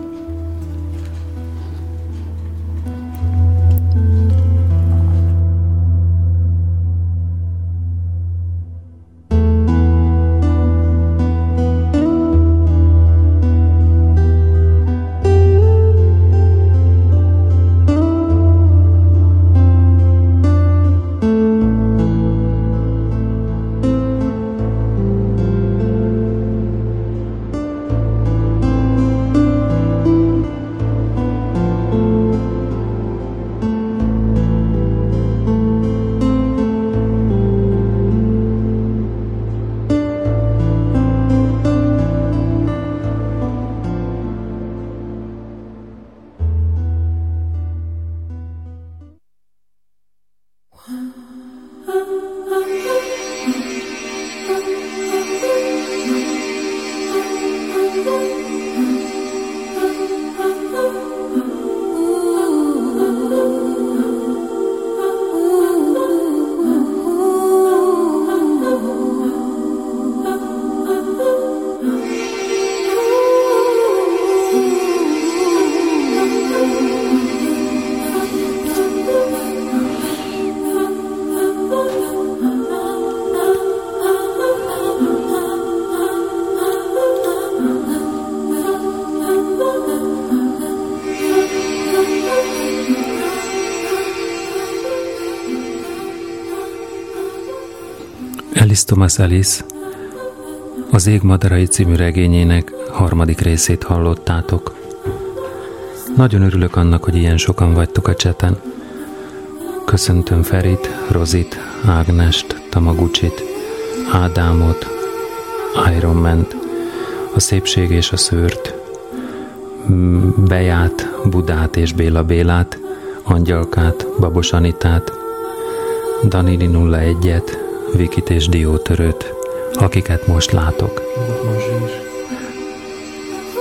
[SPEAKER 1] Thomas Alice az Ég Madarai című regényének harmadik részét hallottátok. Nagyon örülök annak, hogy ilyen sokan vagytok a cseten. Köszöntöm Ferit, Rozit, Ágnest, Tamagucsit, Ádámot, Iron Man-t, a szépség és a szőrt, Beját, Budát és Béla Bélát, Angyalkát, Babos Anitát, Danili 01-et, Vikit és Diótörőt, akiket most látok.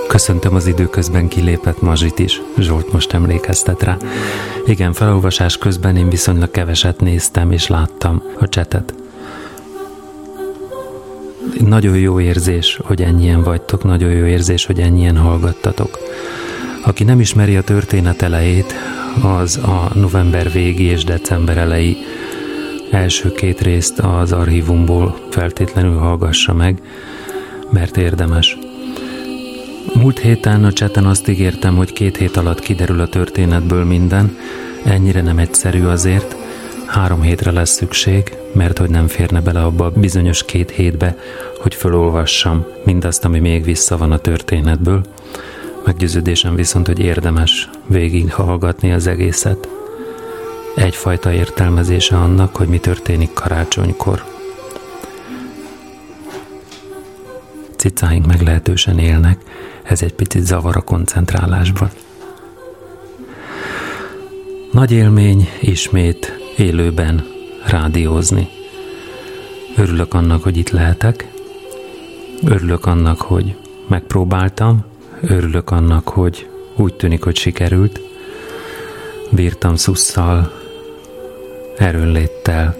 [SPEAKER 1] Köszöntöm az időközben kilépett Mazsit is, Zsolt most emlékeztet rá. Igen, felolvasás közben én viszonylag keveset néztem és láttam a csetet. Nagyon jó érzés, hogy ennyien vagytok, nagyon jó érzés, hogy ennyien hallgattatok. Aki nem ismeri a történet elejét, az a november végi és december elejé első két részt az archívumból feltétlenül hallgassa meg, mert érdemes. Múlt héten a cseten azt ígértem, hogy két hét alatt kiderül a történetből minden, ennyire nem egyszerű azért, három hétre lesz szükség, mert hogy nem férne bele abba a bizonyos két hétbe, hogy felolvassam mindazt, ami még vissza van a történetből. Meggyőződésem viszont, hogy érdemes végighallgatni az egészet. Egyfajta értelmezése annak, hogy mi történik karácsonykor. Cicáink meglehetősen élnek, ez egy picit zavar a koncentrálásban. Nagy élmény ismét élőben rádiózni. Örülök annak, hogy itt lehetek. Örülök annak, hogy megpróbáltam. Örülök annak, hogy úgy tűnik, hogy sikerült. Bírtam szusszal, erőnléttel,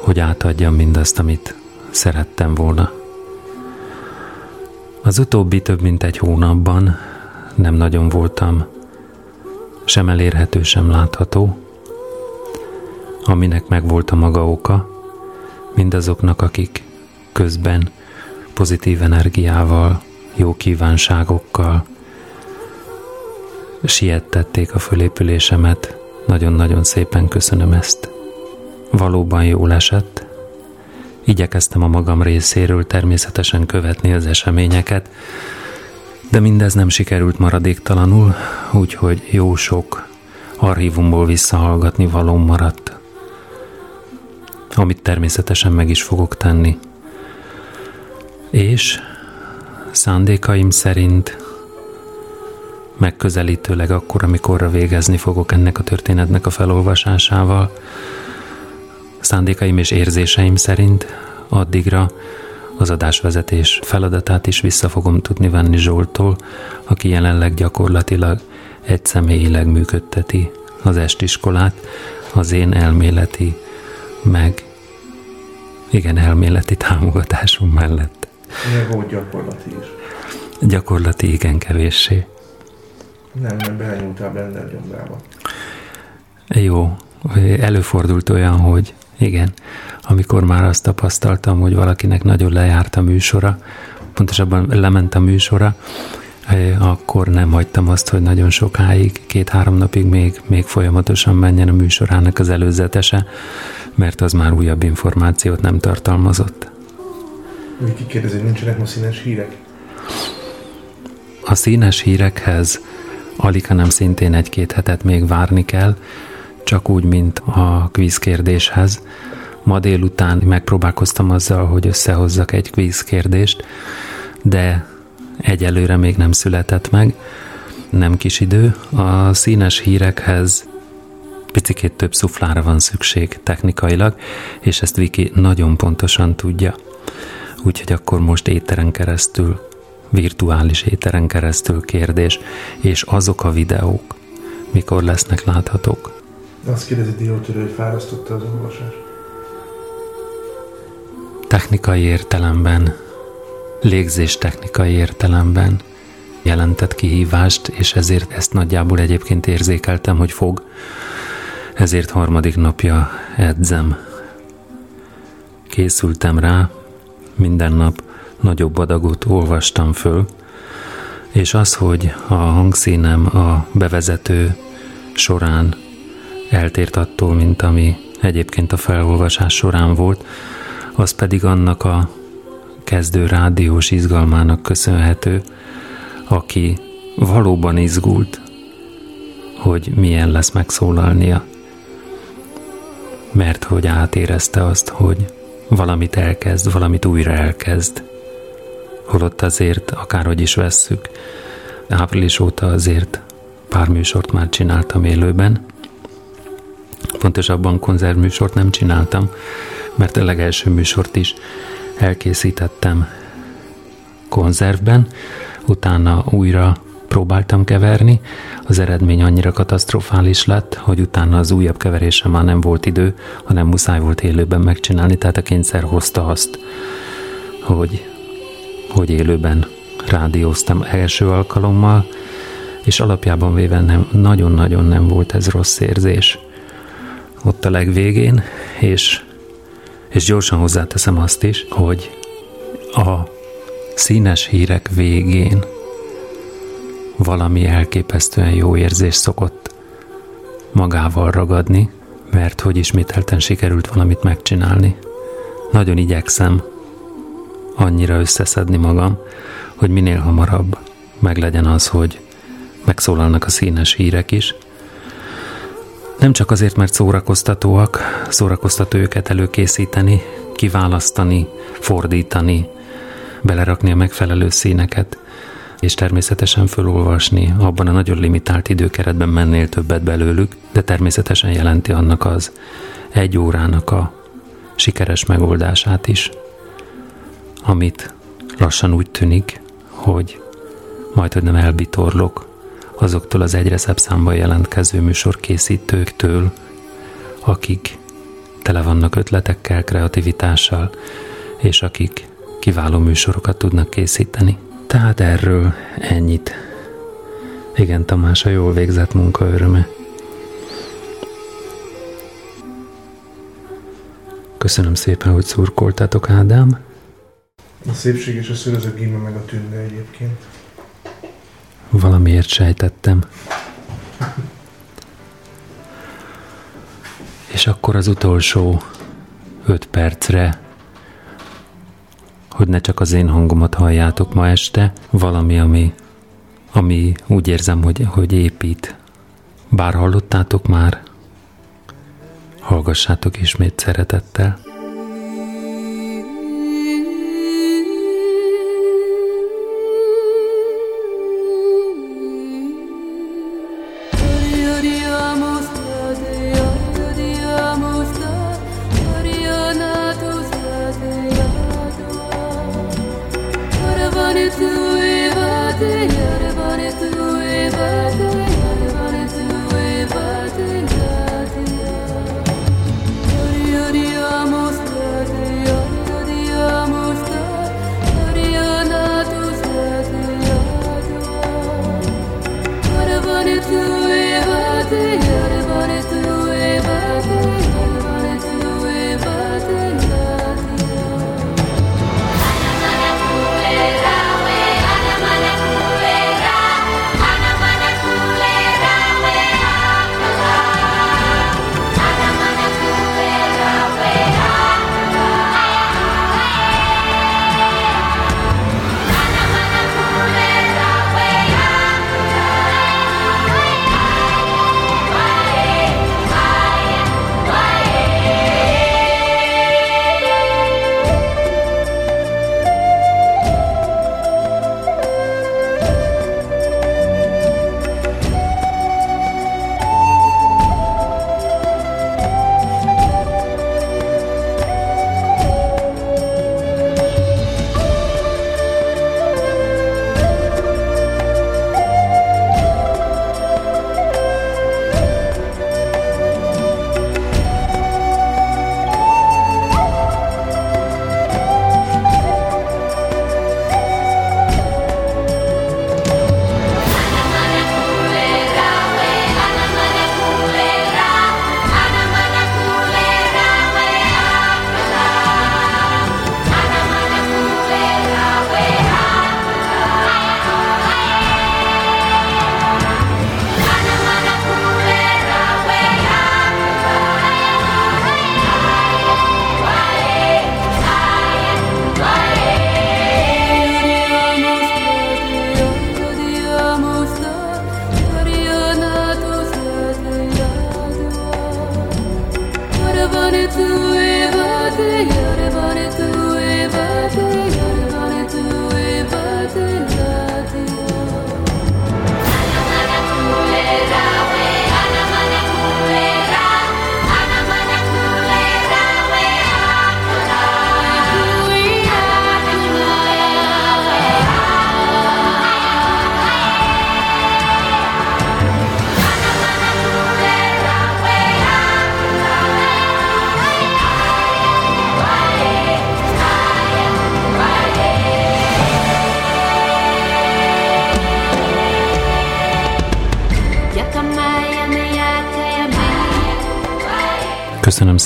[SPEAKER 1] hogy átadjam mindazt, amit szerettem volna. Az utóbbi több mint egy hónapban nem nagyon voltam sem elérhető, sem látható, aminek megvolt a maga oka, mindazoknak, akik közben pozitív energiával, jó kívánságokkal siettették a fölépülésemet. Nagyon-nagyon szépen köszönöm ezt. Valóban jól esett, Igyekeztem a magam részéről természetesen követni az eseményeket, de mindez nem sikerült maradéktalanul, úgyhogy jó sok archívumból visszahallgatni való maradt, amit természetesen meg is fogok tenni. És szándékaim szerint megközelítőleg akkor, amikor végezni fogok ennek a történetnek a felolvasásával, Szándékaim és érzéseim szerint addigra az adásvezetés feladatát is vissza fogom tudni venni Zsoltól, aki jelenleg gyakorlatilag egy személyileg működteti az estiskolát, az én elméleti, meg igen, elméleti támogatásom mellett.
[SPEAKER 2] Meg volt gyakorlati is.
[SPEAKER 1] Gyakorlati igen kevéssé.
[SPEAKER 2] Nem, nem belenyúltál Blender gyomrába.
[SPEAKER 1] Jó, előfordult olyan, hogy igen, amikor már azt tapasztaltam, hogy valakinek nagyon lejárt a műsora, pontosabban lement a műsora, eh, akkor nem hagytam azt, hogy nagyon sokáig, két-három napig még, még folyamatosan menjen a műsorának az előzetese, mert az már újabb információt nem tartalmazott.
[SPEAKER 2] Ki kérdezi, nincsenek ma színes hírek?
[SPEAKER 1] A színes hírekhez alig, hanem szintén egy-két hetet még várni kell, csak úgy, mint a kvízkérdéshez. Ma délután megpróbálkoztam azzal, hogy összehozzak egy kvízkérdést, de egyelőre még nem született meg, nem kis idő. A színes hírekhez picikét több szuflára van szükség technikailag, és ezt Viki nagyon pontosan tudja. Úgyhogy akkor most éteren keresztül, virtuális éteren keresztül kérdés, és azok a videók, mikor lesznek láthatók.
[SPEAKER 2] Azt kérdezi Diótörő, hogy fárasztotta az olvasás.
[SPEAKER 1] Technikai értelemben, légzés technikai értelemben jelentett kihívást, és ezért ezt nagyjából egyébként érzékeltem, hogy fog. Ezért harmadik napja edzem. Készültem rá, minden nap nagyobb adagot olvastam föl, és az, hogy a hangszínem a bevezető során eltért attól, mint ami egyébként a felolvasás során volt, az pedig annak a kezdő rádiós izgalmának köszönhető, aki valóban izgult, hogy milyen lesz megszólalnia, mert hogy átérezte azt, hogy valamit elkezd, valamit újra elkezd. Holott azért, akárhogy is vesszük, április óta azért pár műsort már csináltam élőben. Pontosabban konzervműsort nem csináltam, mert a legelső műsort is elkészítettem konzervben, utána újra próbáltam keverni, az eredmény annyira katasztrofális lett, hogy utána az újabb keverésre már nem volt idő, hanem muszáj volt élőben megcsinálni, tehát a kényszer hozta azt, hogy, hogy élőben rádióztam első alkalommal, és alapjában véve nem, nagyon-nagyon nem volt ez rossz érzés ott a legvégén, és, és gyorsan hozzáteszem azt is, hogy a színes hírek végén valami elképesztően jó érzés szokott magával ragadni, mert hogy ismételten sikerült valamit megcsinálni. Nagyon igyekszem annyira összeszedni magam, hogy minél hamarabb meglegyen az, hogy megszólalnak a színes hírek is. Nem csak azért, mert szórakoztatóak, szórakoztató őket előkészíteni, kiválasztani, fordítani, belerakni a megfelelő színeket, és természetesen felolvasni, abban a nagyon limitált időkeretben mennél többet belőlük, de természetesen jelenti annak az egy órának a sikeres megoldását is, amit lassan úgy tűnik, hogy majd, hogy nem elbitorlok azoktól az egyre szebb számban jelentkező műsorkészítőktől, akik tele vannak ötletekkel, kreativitással, és akik kiváló műsorokat tudnak készíteni. Tehát erről ennyit. Igen, Tamás, a jól végzett munka öröme. Köszönöm szépen, hogy szurkoltatok, Ádám.
[SPEAKER 2] A szépség és a szőr az a gíme meg a tünde egyébként.
[SPEAKER 1] Valamiért sejtettem. És akkor az utolsó öt percre hogy ne csak az én hangomat halljátok ma este, valami, ami, ami úgy érzem, hogy, hogy épít. Bár hallottátok már, hallgassátok ismét szeretettel.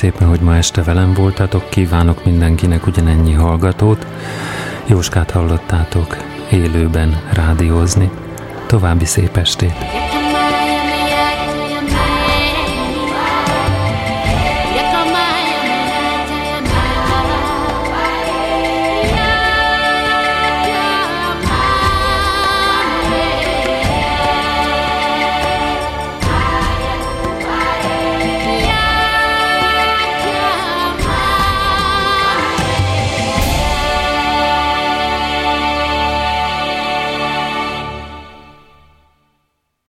[SPEAKER 1] Szépen, hogy ma este velem voltatok, kívánok mindenkinek ugyanennyi hallgatót. Jóskát hallottátok élőben rádiózni. További szép estét!